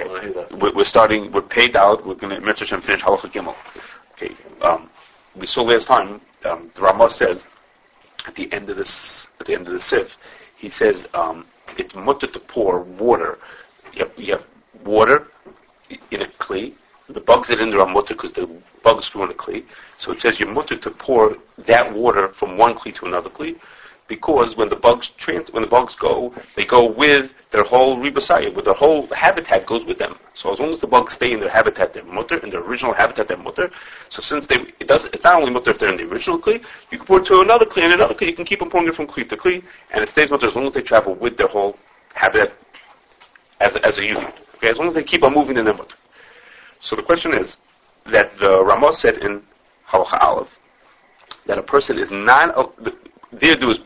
Okay. We're, starting, we're paid out, we're going to, Mitzvah finish Halacha Gimel. Okay. Um, we saw last time, um, the Ramah says, at the end of this, at the end of the Sif, he says, um, it's mutter to pour water. You have, you have water in a kli. The bugs that in there are mutter because the bugs grew in a kli. So it says you're mutter to pour that water from one kli to another kli because when the bugs trans- when the bugs go, they go with their whole ribosaya, with their whole habitat goes with them. So as long as the bugs stay in their habitat, their mutter, in their original habitat, their mutter. So since they, it does, it's not only mutter if they're in the original kli, you can pour it to another kli and another kli. You can keep them pouring it from kli to kli, and it stays mutter as long as they travel with their whole habitat as as a unit. Okay, as long as they keep on moving in their mutter. So the question is that the Ramah said in Halacha Aleph that a person is not. A, there, there was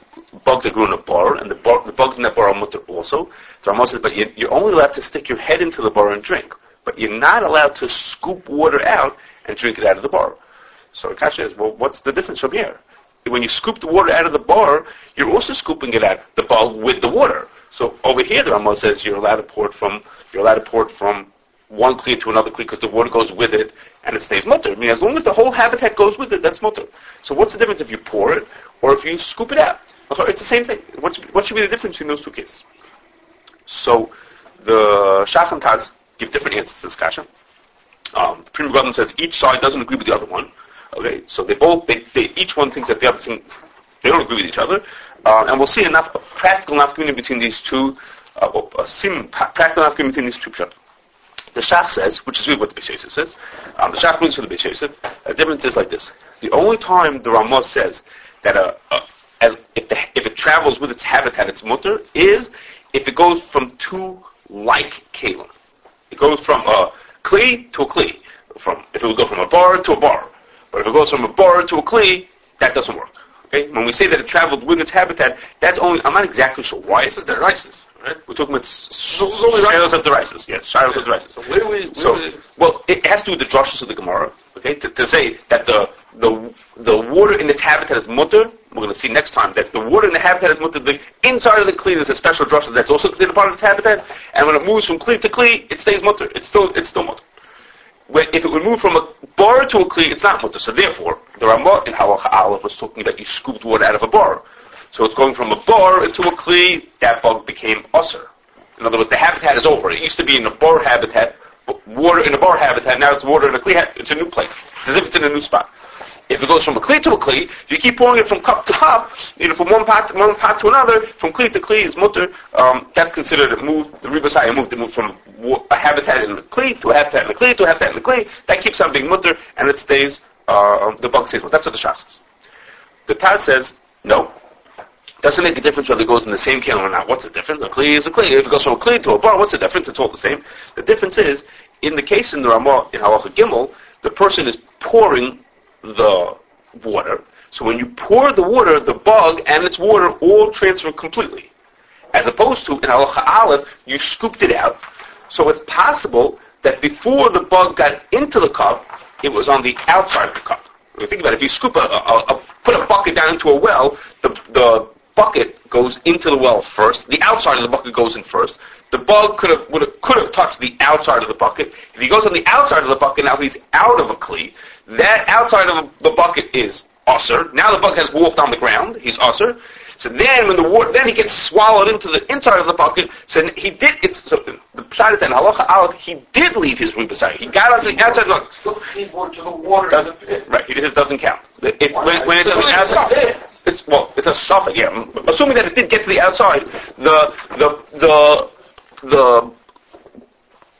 bugs that grew in a bar, and the, bar, the bugs in that bar are mutter also. So Ramah says, but you, you're only allowed to stick your head into the bar and drink, but you're not allowed to scoop water out and drink it out of the bar. So Akasha is, well, what's the difference from here? When you scoop the water out of the bar, you're also scooping it out the bar with the water. So over here, the Ramah says you're allowed to pour from you're allowed to pour from one kli to another kli because the water goes with it and it stays mutter. I mean, as long as the whole habitat goes with it, that's mutter. So what's the difference if you pour it or if you scoop it out? It's the same thing. What should, what should be the difference between those two cases? So the Shach and Taz give different answers to this kasha. Um, the Pri Megadim says each side doesn't agree with the other one. Okay, so they both, they, they each one thinks that the other thing, they don't agree with each other. Uh, and we'll see enough practical nafkamina between these two, uh, a sim, practical nafkamina between these two pshat. The Shach says, which is really what the Beis Yosef says, um, the Shach brings for the Beis Yosef, the difference is like this. The only time the Ramah says that a, a if, the, if it travels with its habitat, its mutter, is if it goes from two like kalim. It goes from a kli to a kli. From if it would go from a bar to a bar, but if it goes from a bar to a kli, that doesn't work. Okay, when we say that it traveled with its habitat, that's only. I'm not exactly sure why it says that rices. Right? We're talking about shilos of the rices. Yes, shilos of the rices. So, where do we, where so well, it has to do with the drushes of the Gemara. Okay, to, to, say that the the the water in its habitat is mutter. We're going to see next time that the water in the habitat is mutter. The inside of the kli is a special drush that's also considered part of its habitat, and when it moves from kli to kli, it stays mutter. It's still it's still mutter. When, if it would move from a bar to a kli, it's not mutter. So therefore, the Ramah in Halacha Aleph was talking about you scooped water out of a bar. So it's going from a bar into a kli, that bug became usser. In other words, the habitat is over. It used to be in a bar habitat, water in a bar habitat, now it's water in a kli, it's a new place. It's as if it's in a new spot. If it goes from a kli to a kli, if you keep pouring it from cup to cup, you know, from one pot, one pot to another, from kli to kli is mutter, um, that's considered a move, the ribasaya moved, it moved from a habitat in the kli to a habitat in the kli to a habitat in the kli, that keeps on being mutter, and it stays, uh, the bug stays, well, that's what the Shach says. The Taz says, no, doesn't make a difference whether it goes in the same kernel or not. What's the difference? A kli is a kli. If it goes from a kli to a bar, what's the difference? It's all the same. The difference is, in the case in the Ramah, in Halacha Gimel, the person is pouring the water. So when you pour the water, the bug and its water all transfer completely. As opposed to in Halacha Aleph, you scooped it out. So it's possible that before the bug got into the cup, it was on the outside of the cup. Think about it, if you scoop a, a, a put a bucket down into a well, the, the bucket goes into the well first. The outside of the bucket goes in first. The bug could have, would have, could have touched the outside of the bucket. If he goes on the outside of the bucket, now he's out of a kli. That outside of the bucket is usher. Now the bug has walked on the ground. He's usher. So then, when the water, then he gets swallowed into the inside of the bucket. So he did. It's so the pshat then halacha aleph. He did leave his ribasai. He got onto the outside. Look, to the water. Doesn't, right. It doesn't count. It's when, when it's on the outside. It's well, it's a suffix. Yeah, assuming that it did get to the outside, the the the the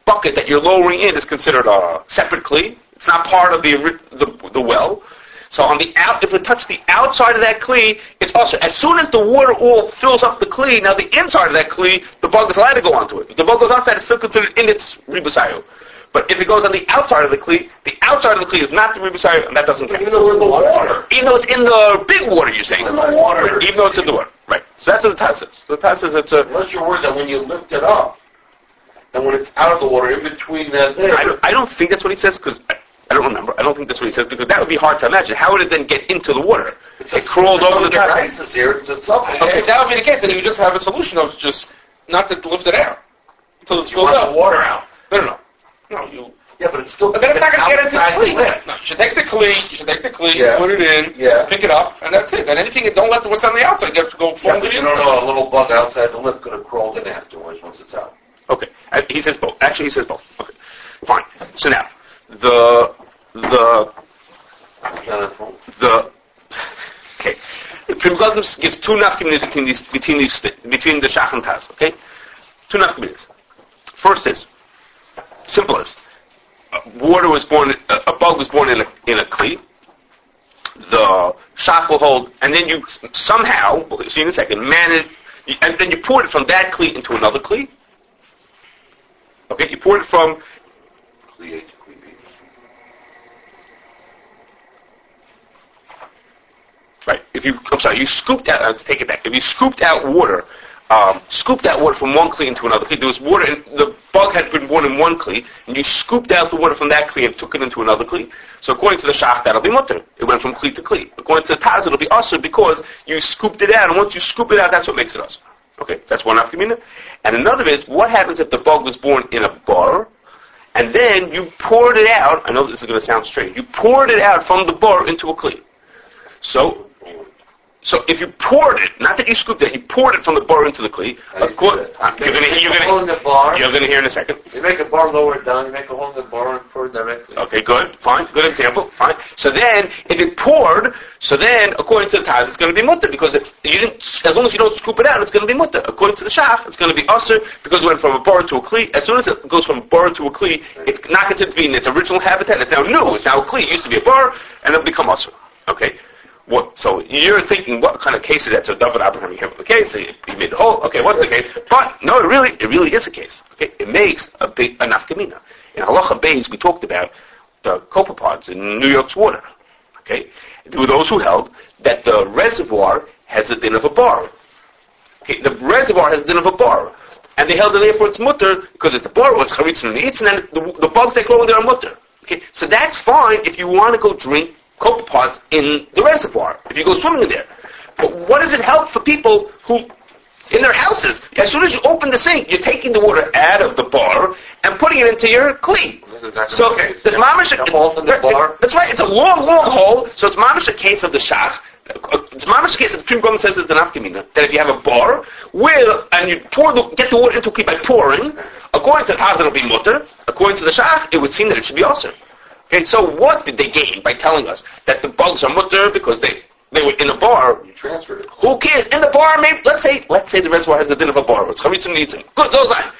bucket that you're lowering in is considered a separate kli. It's not part of the the, the well. So on the out, if it touched the outside of that kli, it's also as soon as the water all fills up the kli. Now the inside of that kli, the bug is allowed to go onto it. If the bug goes onto that, it's still considered in its ribusayu. But if it goes on the outside of the kli, the outside of the kli is not the ribasai, and that doesn't count. Even though we're in the water. Even though it's in the big water, you're saying. in the water. Even though it's in the water. Right. So that's what the Taz says. The Taz says it's a... Unless you're worried that when you lift it up, and when it's out of the water, in between that there... I don't, I don't think that's what he says, because... I, I don't remember. I don't think that's what he says because that would be hard to imagine. How would it then get into the water? It's it crawled over the top. Here. It's suffix. Okay, that would be the case, then you just have a solution of just not to lift it out until it's You filled up. the water out. No, no, it's still But then it's not going to get into the kli. No, you should take the kli, you should take the kli, Yeah. put it in, Yeah. pick it up, and that's it. And anything, don't let the, what's on the outside get to go Yeah, but the you don't know a little bug outside the lip could have crawled in afterwards once it's out. Okay. Uh, He says both. Actually, he says both. Okay. Fine. So now, the, the, the, okay. The Pri gives two nafkaminas between these, between these, between the Shach and Taz, okay? Two nafkaminas. First is, simple as, uh, water was born, a, a bug was born in a, in a kli, the Shach will hold, and then you somehow, we'll see in a second, manage, and then you pour it from that kli into another kli, Okay, you pour it from right. If you, I'm sorry, you scooped out. Let's take it back. If you scooped out water, um, scooped out water from one kli into another kli, there was water. In, the bug had been born in one kli, and you scooped out the water from that kli and took it into another kli. So according to the shach, that'll be mutter. It went from kli to kli. According to the taz, it'll be usher because you scooped it out, and once you scoop it out, that's what makes it usher. Okay, that's one afkamina. And another is, what happens if the bug was born in a bar, and then you poured it out, I know this is going to sound strange, you poured it out from the bar into a kli. So, so if you poured it, not that you scooped it, you poured it from the bar into the kli, How do you acco- do that? uh, you're going to you're Make a hole in going the bar. you're going to hear in a second. You make a bar lower down, you make a hole in the bar and pour it directly. Okay, good, fine, good example, fine. So then, if it poured, so then, according to the Taz, it's going to be mutter, because if you didn't, as long as you don't scoop it out, it's going to be mutter. According to the Shach, it's going to be usher, because it went from a bar to a kli. As soon as it goes from a bar to a kli, it's not considered to be in its original habitat, it's now new, it's now a kli. It used to be a bar, and it'll become usher. Okay? What, so you're thinking, what kind of case is that? So David Abraham came up with a case, he, he made the whole, okay, what's the case? But, no, it really, it really is a case. Okay? It makes a big, a nafkamina. In Halacha Beis, we talked about the copepods in New York's water. Okay? There were those who held that the reservoir has the din of a bar. Okay? The reservoir has the din of a bar. And they held that therefore it's mutter, because it's a bar, it's charitzin and eats, and the, the bugs that grow in there are mutter. Okay? So that's fine if you want to go drink copepods in the reservoir, if you go swimming in there. But what does it help for people who in their houses. As soon as you open the sink, you're taking the water out of the bar and putting it into your kli. This is exactly So it is. there's mamish A hole the it's- bar. That's right. It's a long, long hole. So it's mamish a case of the shach. It's mamish a case of the Supreme Court says it's the nafkamina that if you have a bar where and you pour the get the water into a kli by pouring, according to the Taz it'll be mutter. According to the shach, it would seem that it should be also. Okay, so what did they gain by telling us that the bugs are mutter because they they were in a bar You transferred it. who cares? In the bar, maybe let's say let's say the reservoir has a din of a bar. It's charitzim needs it. Good, those on.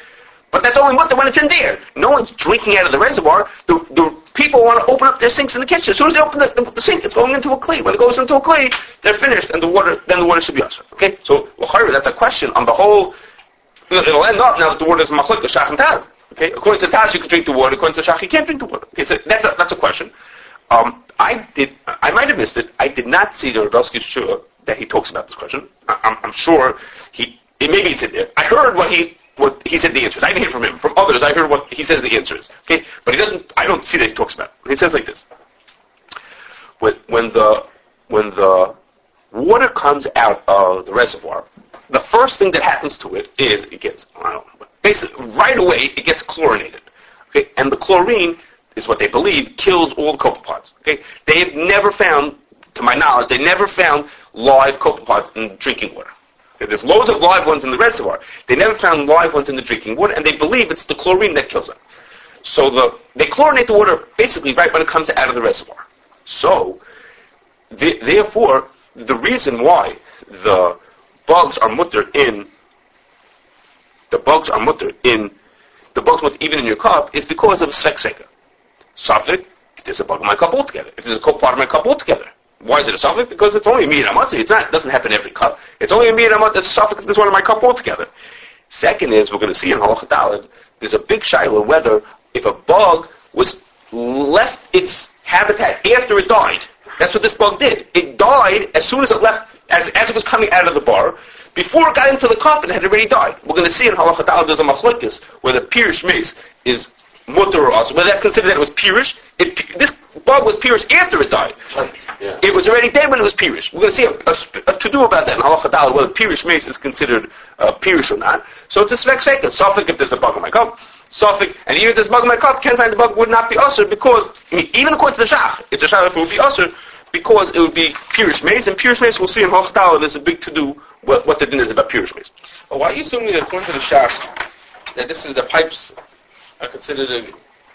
But that's only what when it's in there. No one's drinking out of the reservoir. The, the people want to open up their sinks in the kitchen. As soon as they open the, the, the sink, it's going into a kli. When it goes into a kli, they're finished, and the water then the water should be usher. Okay, so well, that's a question on the whole. It'll end up now that the water is machlik the shach and taz. Okay, according to taz you can drink the water. According to shach you can't drink the water. Okay, so that's a, that's a question. Um, I did. I might have missed it. I did not see the Radowski's sure that he talks about this question. I, I'm, I'm sure he. It, maybe it's in there. I heard what he what he said the answers. I didn't hear from him. From others, I heard what he says the answers. Okay, but he doesn't. I don't see that he talks about. It. He says like this: when when the when the water comes out of the reservoir, the first thing that happens to it is it gets I don't know, basically right away it gets chlorinated. Okay, and the chlorine is what they believe kills all the copepods. Okay, they have never found, to my knowledge, they never found live copepods in drinking water. Okay, there's loads of live ones in the reservoir. They never found live ones in the drinking water, and they believe it's the chlorine that kills them. So the they chlorinate the water basically right when it comes out of the reservoir. So, the, therefore, the reason why the bugs are mutter in the bugs are mutter in the bugs mutter even in your cup is because of svek Suffolk, if there's a bug in my cup altogether. If there's a part of my cup altogether. Why is it a suffix? Because it's only a miyad amatzi. It's not, it doesn't happen every cup. It's only a miyad amatzi. It's a suffix there's one in my cup altogether. Second is, we're going to see in Halach Daled, there's a big shiloh whether if a bug was left its habitat after it died. That's what this bug did. It died as soon as it left, as, as it was coming out of the bar. Before it got into the cup, it had already died. We're going to see in Halach Daled there's a machlokes where the pirish mace is mutter or also, whether that's considered that it was pirish. It, this bug was pirish after it died. Right. Yeah. It was already dead when it was pirish. We're going to see a, a, a to-do about that in Halacha Daled, whether pirish mace is considered uh, pirish or not. So it's a svek svek, a if there's a bug in my cup. Suffolk, and even if there's a bug in my cup, can't find the bug would not be usher because, I mean, even according to the Shach, it's a Shach it would be usher because it would be Pirish Mace, and Pirish Mace, we'll see in Hochdala, there's a big to-do what, what the din is about Pirish Mace. Well, why are you assuming that according to the Shach, that this is the pipes are considered a,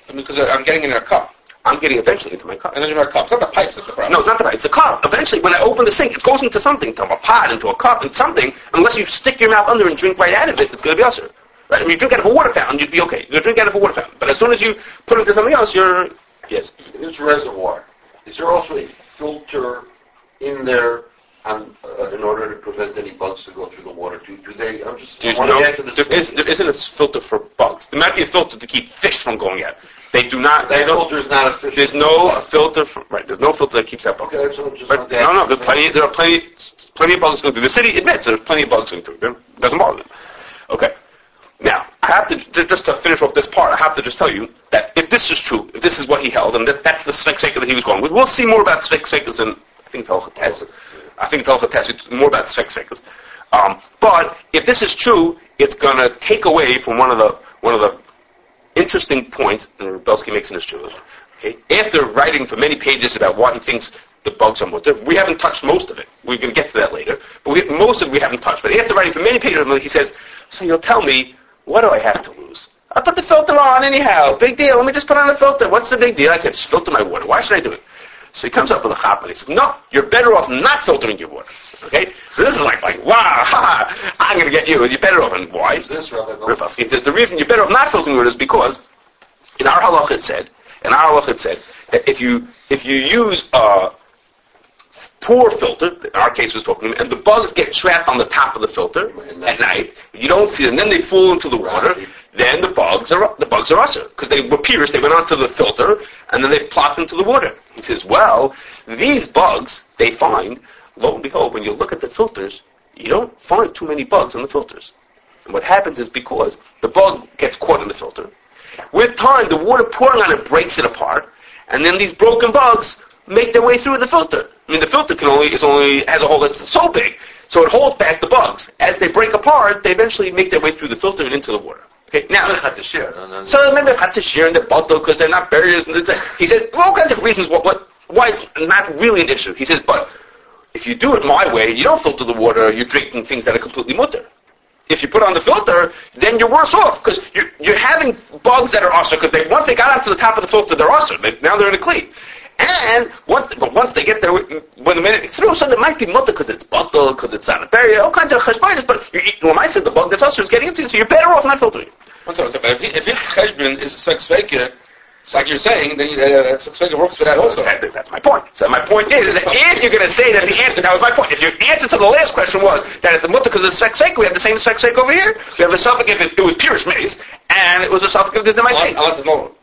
I mean, because I'm getting in a cup. I'm getting eventually into my cup. And then you have cups. Not the pipes that's the problem. No, it's not the right. It's a cup. Eventually, when I open the sink, it goes into something, into a pot, into a cup, and something. Unless you stick your mouth under and drink right out of it, it's going to be usher. Right? If you drink out of a water fountain, you'd be okay. You drink out of a water fountain. But as soon as you put it into something else, you're yes. This reservoir, is there also a filter in there um, uh, in order to prevent any bugs to go through the water? Do, do they, I'm just, There's no, to this there, is, there isn't a filter for bugs. There might be a filter to keep fish from going out. They do not. They that don't. filter is not efficient. There's no filter. For, right. There's no filter that keeps out bugs. Okay, I'm just But no, no. There are plenty. There are plenty. Plenty of bugs going through. The city admits there's plenty of bugs going through. It doesn't bother them. Okay. Now, I have to just to finish off this part. I have to just tell you that if this is true, if this is what he held, and that's the Sphinx that he was going with, we'll see more about Sphinx in I think Telchates. I think Telchates more about Sphinx um, But if this is true, it's going to take away from one of the one of the interesting points that Belsky makes in his Jewish. Okay, after writing for many pages about what he thinks the bugs are mutter, we haven't touched most of it. We're going to get to that later, but we, most of it we haven't touched. But after writing for many pages, he says, "So you'll tell me what do I have to lose? I put the filter on anyhow. Big deal. Let me just put on a filter. What's the big deal? I can just filter my water. Why should I do it?" So he comes up with a chap and he says, "No, you're better off not filtering your water." Okay, so this is like like wow, ha, ha, I'm going to get you. You're better off. And why? Is this Rabbi says the reason you're better off not filtering your water is because in our halacha it said, in our halacha it said that if you if you use a poor filter, in our case was talking, and the bugs get trapped on the top of the filter at night, you don't see them, then they fall into the water, then the bugs are the bugs are usher because they were pierced, they went onto the filter, and then they plopped into the water. He says, well, these bugs they find, lo and behold, when you look at the filters, you don't find too many bugs on the filters. And what happens is because the bug gets caught in the filter, with time, the water pouring on it breaks it apart, and then these broken bugs make their way through the filter. I mean, the filter can only is only has a hole that's so big, so it holds back the bugs. As they break apart, they eventually make their way through the filter and into the water. Okay, now so maybe they had to share in the bottle because they're not barriers. And he well, all kinds of reasons what, what why it's not really an issue. He says, but if you do it my way, you don't filter the water. You're drinking things that are completely mutter. If you put on the filter, then you're worse off because you're, you're having bugs that are also because they once they got up to the top of the filter, they're also They, now they're in a clean. And once, but once they get there, when the minute through, so there might be mutter because it's bottle, because it's sanitary, all kinds of cheshbonis. But you, when I said the bug that's also is getting into, it, so you're better off not filtering. One second. But if, if cheshbon is sex faker, like you're saying, then uh, sex faker works for that also. That- that's my point. So my point is that if you're going to say that the answer, that was my point. If your answer to the last question was that it's a mutter because it's sex fake, we have the same sex fake over here. We have a suffix if it, it was purest mace, and it was a suffix if there's a my Unless, it's.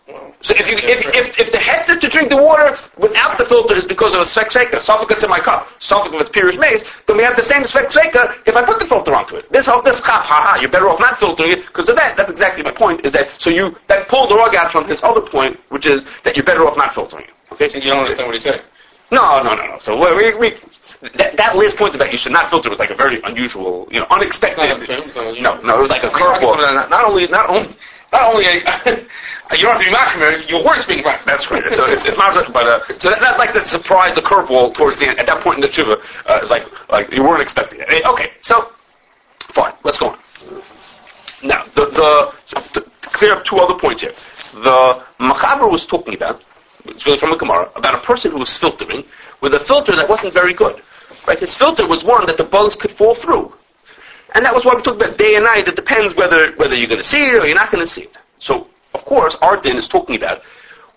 So if you if, if, if the hesitant to drink the water without the filter is because of a sex fake, a in my cup, it's purest mace, then we have the same sex fake if I put the filter onto it. This whole this cup, haha, you're better off not filtering it because of that. That's exactly my point. Is that so you that pulled the rug out from his other point, which is that you're better off not filtering it. Okay, so you don't understand what he's saying. no, no, no, no. So we, we, that, that last point about you should not filter was like a very unusual, you know, unexpected. It's not unusual, it's not no, no, it was like a curveball. Not, not only, not only, Not only a, you don't have to be machmer, your words being right. that's great. So it's, it's not, but uh, so that, that like that surprise, the curveball towards the end. At that point in the tshuva, uh, it's like like you weren't expecting it. Eh, Okay, so fine, let's go on. Now the the to clear up two other points here. The Machaber was talking about, it's really from the Gemara, about a person who was filtering with a filter that wasn't very good. Right, his filter was one that the bugs could fall through. And that was why we talked about day and night. It depends whether whether you're going to see it or you're not going to see it. So, of course, our din is talking about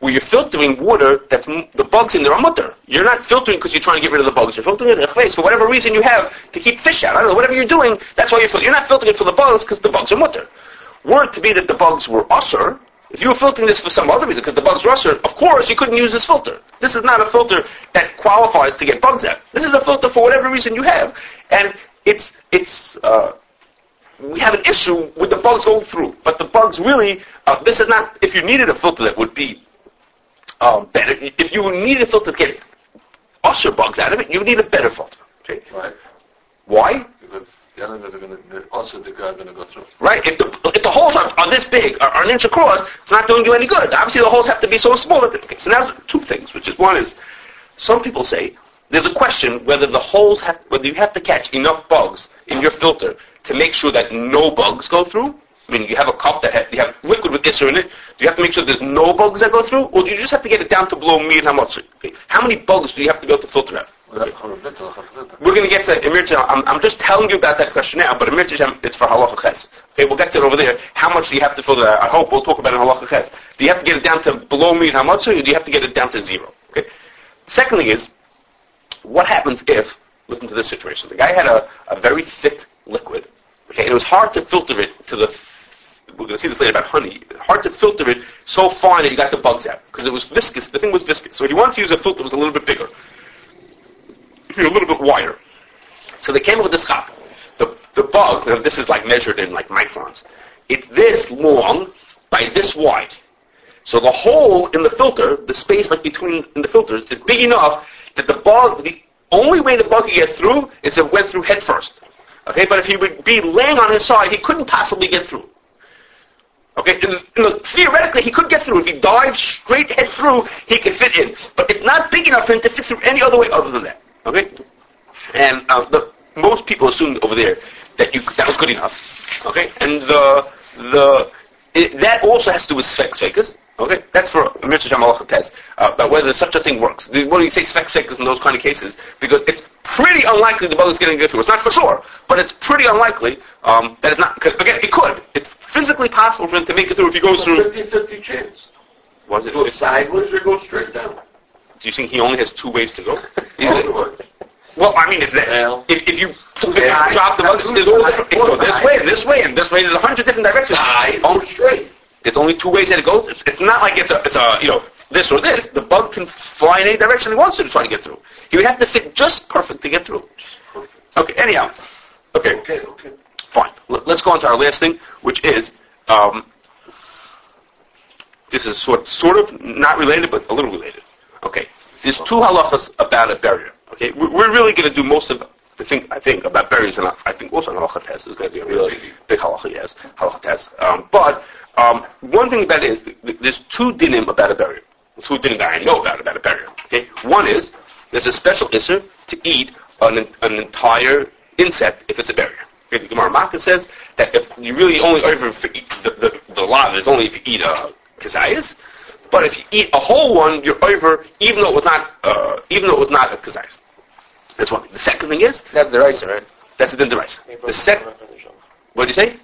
where you're filtering water that's the bugs in there are mutter. You're not filtering because you're trying to get rid of the bugs. You're filtering it in a place for whatever reason you have to keep fish out. I don't know, whatever you're doing, that's why you're filtering. You're not filtering it for the bugs because the bugs are mutter. Were it to be that the bugs were usher, if you were filtering this for some other reason, because the bugs were usher, of course you couldn't use this filter. This is not a filter that qualifies to get bugs out. This is a filter for whatever reason you have, and it's it's. Uh, we have an issue with the bugs going through, but the bugs really. Uh, this is not. If you needed a filter that would be um, better, if you needed a filter to get usher bugs out of it, you need a better filter. Okay. Right. Why? Because The other guys are going to, also the guy going to go through. Right? If the if the holes are, are this big, are, are an inch across, it's not doing you any good. Obviously, the holes have to be so small. That, okay, so now two things, which is one is some people say there's a question whether the holes have whether you have to catch enough bugs in your filter to make sure that no bugs go through. I mean, you have a cup that ha- you have liquid with Isser in it. Do you have to make sure there's no bugs that go through, or do you just have to get it down to below mir hamotzi? Okay. How many bugs do you have to be able to filter out? We're going to get to Emir I'm, I'm just telling you about that question now, but Emir it's for halacha ches. Okay, we'll get to it over there. How much do you have to filter out? I hope we'll talk about it in halacha ches. Do you have to get it down to below mir hamotzi, or do you have to get it down to zero? Okay. Second thing is, what happens if, listen to this situation, the guy had a, a very thick liquid, okay, and it was hard to filter it to the, we're going to see this later about honey, hard to filter it so far that you got the bugs out, because it was viscous, the thing was viscous. So you wanted to use a filter that was a little bit bigger, a little bit wider. So they came up with this chap. The, the bugs, and this is like measured in like microns, it's this long by this wide. So the hole in the filter, the space like between in the filters, is big enough that the bug, the only way the bug could get through is if it went through head first. Okay, but if he would be laying on his side, he couldn't possibly get through. Okay, and, theoretically he could get through. If he dived straight head through, he could fit in. But it's not big enough for him to fit through any other way other than that. Okay, and uh, the, most people assumed over there that you that was good enough. Okay, and the the it, that also has to do with specs fakers. Okay, that's for mitzvah shamalach test uh, about whether such a thing works. Do you say specs fakers in those kind of cases? Because it's pretty unlikely the bug is going to get through. It's not for sure, but it's pretty unlikely um, that it's not. Cause again, it could. It's physically possible for him to make it through if he goes through. 50-50 chance. What is it? Go sideways or go straight down. Do you think he only has two ways to go? Is Either it- way. Well, I mean, it's that. Well. if, if you Yeah. drop the bug, there's all different. It goes this way and this way and this way. There's a hundred different directions. Side or straight. There's only two ways that it goes. It's, it's not like it's a, it's a, you know, this or this. The bug can fly in any direction he wants to to try to get through. He would have to fit just perfect to get through. Okay, anyhow. Okay, Okay, okay. fine. L- let's go on to our last thing, which is, um, this is sort, sort of not related, but a little related. Okay, there's two halachas about a barrier. Okay, we're, we're really going to do most of the thing, I think, about barriers, and I think also an halacha is going to be a really big halacha, yes, halacha. Um, but um, one thing about it is, th- th- there's two dinim about a barrier. Two dinim that I know about about a barrier. Okay, one is there's a special isser to eat an, an entire insect if it's a barrier. Okay, the Gemara Makkah says that if you really only over the, the, the lot is only if you eat a kazayas, but if you eat a whole one, you're over even though it was not uh, even though it was not a kazayas. That's one. thing. The second thing is That's the rice, right? that's the din the rice. The second, what do you say?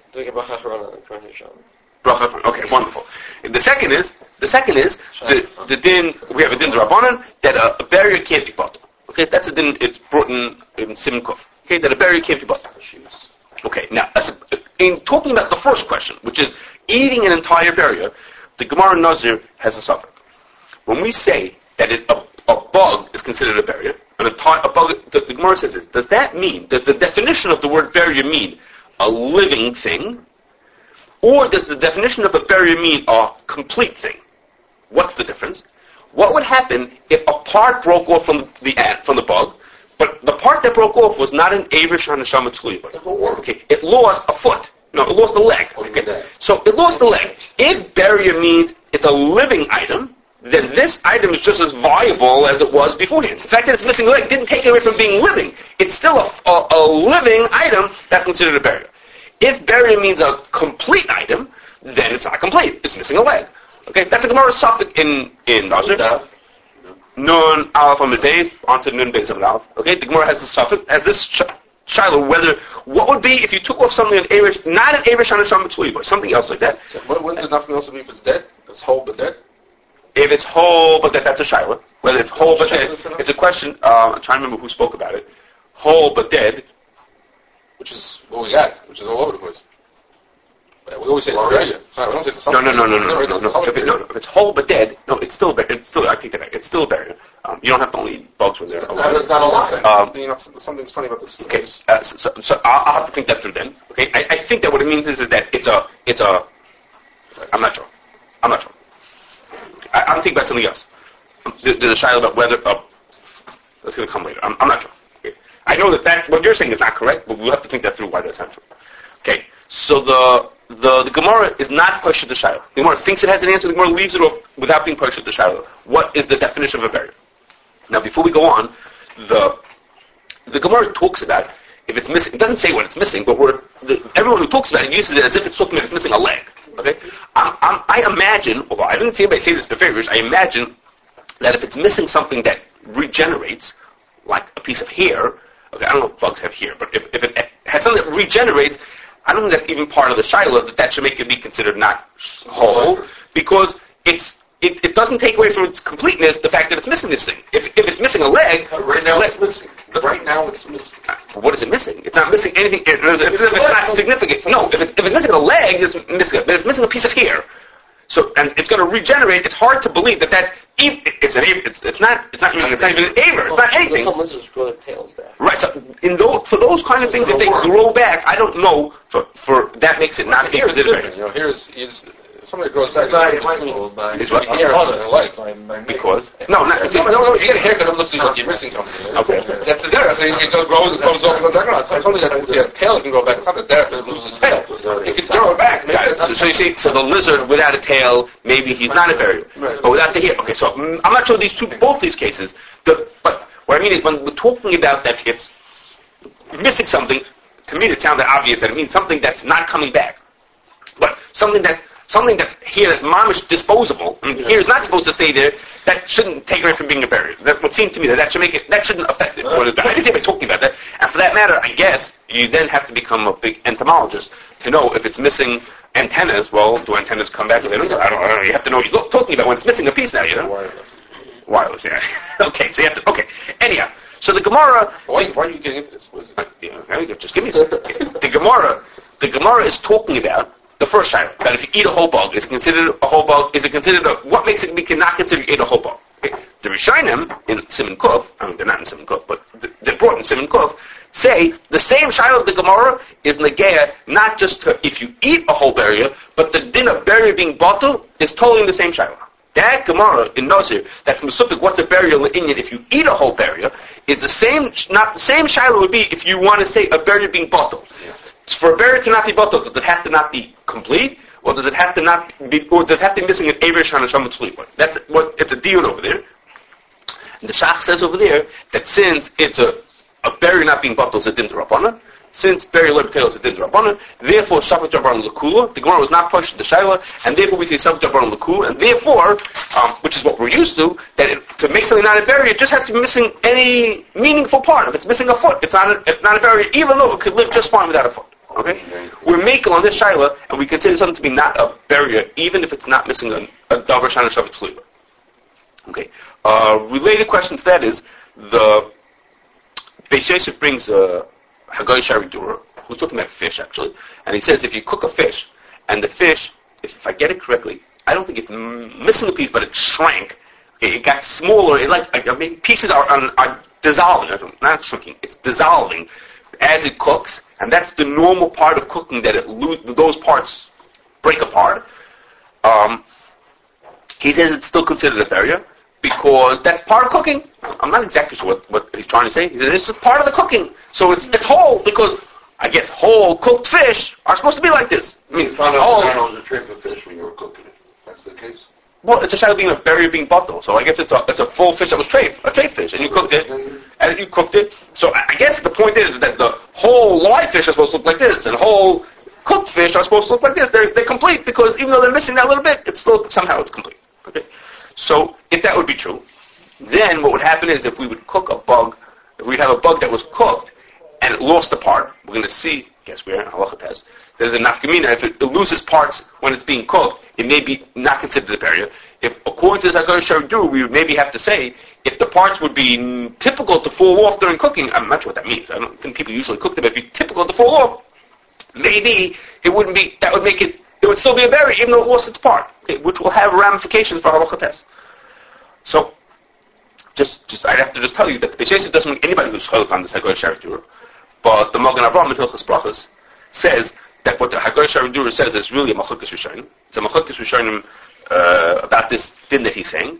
Bracha. Okay, wonderful. The second is the second is the the din. We have a din drabanan that a, a barrier can't be bought. Okay, that's a din. It's brought in in Siman Kuf. Okay, that a barrier can't be bought. Okay, now in talking about the first question, which is eating an entire barrier, the Gemara Nazir has a suffix. When we say that it, a, a bug is considered a barrier, an entire, a bug, the, the Gemara says this, does that mean, does the definition of the word barrier mean a living thing, or does the definition of a barrier mean a complete thing? What's the difference? What would happen if a part broke off from the ant, from the bug, but the part that broke off was not an Avrish on the Shamatuli, but a worm. Okay, it lost a foot. No, it lost a leg. Okay? So it lost a leg. If barrier means it's a living item, then this item is just as valuable as it was beforehand. The fact that it's missing a leg didn't take it away from being living. It's still a, a, a living item that's considered a barrier. If barrier means a complete item, then it's not complete. It's missing a leg. Okay, that's a Gemara suffix in in Nazir. Nun Aleph Amid Beis onto Nun Beis Amid Aleph. Okay, the Gemara has this suffix, has this sh- Shiloh, whether, what would be if you took off something an Arish, not an Arish on a Shamatuli, but something else like that. So, what- wouldn't the nothing also be if it's dead? If it's whole but dead? If it's whole, but that, that's a Shiloh. Whether it's whole but dead, it's a question, uh, I'm trying to remember who spoke about it. Whole but dead, Which is what we got, which is all over the place. We always say it's Well, barrier. It's not, we don't say it's a no, no, no, no, no, no, no, no. If, it, no, no. if it's whole but dead, no, it's still, a bar- it's still, I take that back, it's still a barrier. Um, you don't have to only eat bugs when they're alive. is not a lie. Um, you know, something's funny about this. Okay, uh, so, so, so I'll, I'll have to think that through then. Okay, I, I think that what it means is, is that it's a, it's a, I'm not sure. I'm not sure. I, I'm thinking about something else. There- There's a shadow about whether, uh, that's going to come later. I'm, I'm not sure. I know that, that what you're saying is not correct, but we'll have to think that through why that's not true. Okay, so the the, the Gemara is not Pasha the Shiloh. The Gemara thinks it has an answer, the Gemara leaves it off without being Pasha the Shiloh. What is the definition of a burial? Now, before we go on, the the Gemara talks about if it's missing. It doesn't say what it's missing, but the, everyone who talks about it uses it as if it's talking about it's missing a leg. Okay, I'm, I'm, i imagine, although I didn't see anybody say this the favors, I imagine that if it's missing something that regenerates, like a piece of hair, okay, I don't know if bugs have hair, but if, if it has something that regenerates, I don't think that's even part of the shiloh that that should make it be considered not whole, because it's it, it doesn't take away from its completeness the fact that it's missing this thing. If, if it's missing a leg, right now leg, it's missing. Right now it's missing. What is it missing? It's not missing anything. If, if it's not significant, no. If, it, if it's missing a leg, it's missing. But if it's missing a piece of hair, so and it's going to regenerate. It's hard to believe that that it's an it's, it's not it's not even it's not even an aver. It's not anything. Some lizards grow their tails back. Right. So in those for those kind of things, if they grow back, I don't know. For for that makes it not here's different. You know, here's, here's somebody grows back. By, it might grow by. Is what? Hair their leg. Because no, not no, no, no. You get a haircut, it looks like you're missing something. Okay. That's the difference. It goes grows, it grows over, and goes back around. So I told you that if you have tail, it can grow back. It's not that there it loses tail. It can grow back. So, so you see, so the lizard without a tail, maybe he's not a barrier, Right. but without the hair. Okay, so mm, I'm not sure these two, both these cases. The, but what I mean is when we're talking about that it's missing something, to me it sounds obvious that it means something that's not coming back. But something that's something that's here that's mamish disposable, and mean, here is not supposed to stay there, that shouldn't take away from being a barrier. That would seem to me that that should make it, that shouldn't affect it. What it- I didn't we're talking about that. And for that matter, I guess, you then have to become a big entomologist to know if it's missing antennas, well, do antennas come back? I don't know. I don't, I don't know. You have to know what you're talking about when it's missing a piece now, you know? Wireless. Wireless, yeah. okay, so you have to, okay. Anyhow, so the Gemara, Why, why are you getting into this? Is it? uh, you know, there you go, just give me a second. The Gemara, the Gemara is talking about the first shiloh, that if you eat a whole bug, is it considered a whole bug? Is it considered a, what makes it we cannot consider you ate a whole bug? Okay. The Rishonim in Siman Kuf, I mean they're not in Siman Kuf, but th- they're brought in Siman Kuf, say the same shiloh of the Gemara is negaya not just to, if you eat a whole barrier, but the din of barrier being bottled is totally the same shiloh. That Gemara in Nazir, that's Mesupik, what's a burial in Indian if you eat a whole barrier, is the same, not the same shiloh would be if you want to say a barrier being bottled. For a barrier to not be bottled, does it have to not be complete, or does it have to not be, or does it have to be missing an Aver Shana Shama That's what, it's a deal over there. And the Shach says over there that since it's a, a barrier not being bottled, it's a din Rabbanan, since burial of potatoes is a din Rabbanan, therefore Shabbat Rabbanan Lakula, the Gemara was not pushed to the Shaila, and therefore we say Shabbat Rabbanan Lakula, and therefore, um, which is what we're used to, that it, to make something not a barrier, it just has to be missing any meaningful part. If it's missing a foot, it's not a, it's not a barrier, even though it could live just fine without a foot. Okay? We're making on this Shaila, and we consider something to be not a barrier, even if it's not missing a, a Davar Shana Shabbat Tzliba. Okay. Uh, related question to that is the Beis brings a Hagoy Sharidura, who's talking about fish actually, and he says if you cook a fish and the fish, if I get it correctly, I don't think it's missing a piece, but it shrank. It, it got smaller. It like I mean, pieces are, are are dissolving. Not shrinking. It's dissolving as it cooks, and that's the normal part of cooking that it lo- those parts break apart. Um, he says it's still considered a barrier because that's part of cooking. I'm not exactly sure what, what he's trying to say. He says it's just part of the cooking. So it's, it's whole because I guess whole cooked fish are supposed to be like this. I mean, You found out whole, that was a tray of fish when you were cooking it. That's the case? Well, it's a shadow being a berry being bottled. So I guess it's a it's a full fish that was trafe, a trafe fish, and you cooked it, and you cooked it. So I I guess the point is that the whole live fish are supposed to look like this, and whole cooked fish are supposed to look like this. They're they're complete because even though they're missing that little bit, it's still somehow it's complete. Okay. So if that would be true, then what would happen is if we would cook a bug, if we'd have a bug that was cooked and it lost a part, we're going to see, guess where, halacha test, there's a nafkamina, if it, loses parts when it's being cooked, it may be not considered a barrier. If, according to the Zagor Shardu, we would maybe have to say, if the parts would be typical to fall off during cooking, I'm not sure what that means, I don't think people usually cook them, if it's typical to fall off, maybe it wouldn't be, that would make it, it would still be a berry, even though it lost its part, okay, which will have ramifications for halacha test. So, just, just, I'd have to just tell you that the Beis doesn't make anybody who's cholok on the Hagoy Sharidur, but the Magen Avraham in Hilchas Brachas says that what the Hagoy Sharidur says is really a Machukas Rishonim. It's a Machukas Rishonim uh, about this thing that he's saying.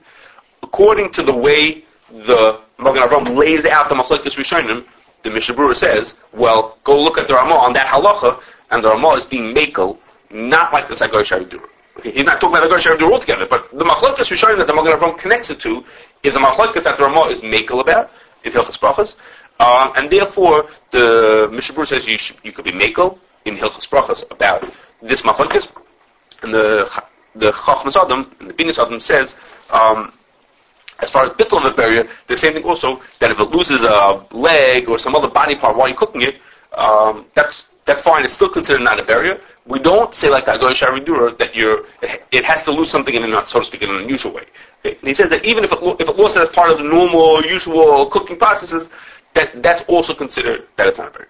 According to the way the Magen Avraham lays out the Machukas Rishonim, the Mishnah Berurah says, well, go look at the Ramah on that halacha, and the Ramah is being makel, not like the Sagar Shavidura. Okay, he's not talking about the Agar Shavidura altogether, but the machlokes we're showing that the Magen Avram connects it to is a machlokes that the Ramah is makel about, in Hilchas Brachas, um, and therefore the Mishnah Berurah says you, should, you could be makel in Hilchas Brachas about this machlokes, and the the Chachmas Adam, and the Binas Adam says, um, as far as bittul of a barrier, the same thing also, that if it loses a leg or some other body part while you're cooking it, um, that's that's fine. It's still considered not a barrier. We don't say like Agoy Sharidura that you're, it has to lose something in a, so to speak, in an unusual way. Okay? And he says that even if it, if it loses as part of the normal, usual cooking processes, that, that's also considered that it's not a barrier.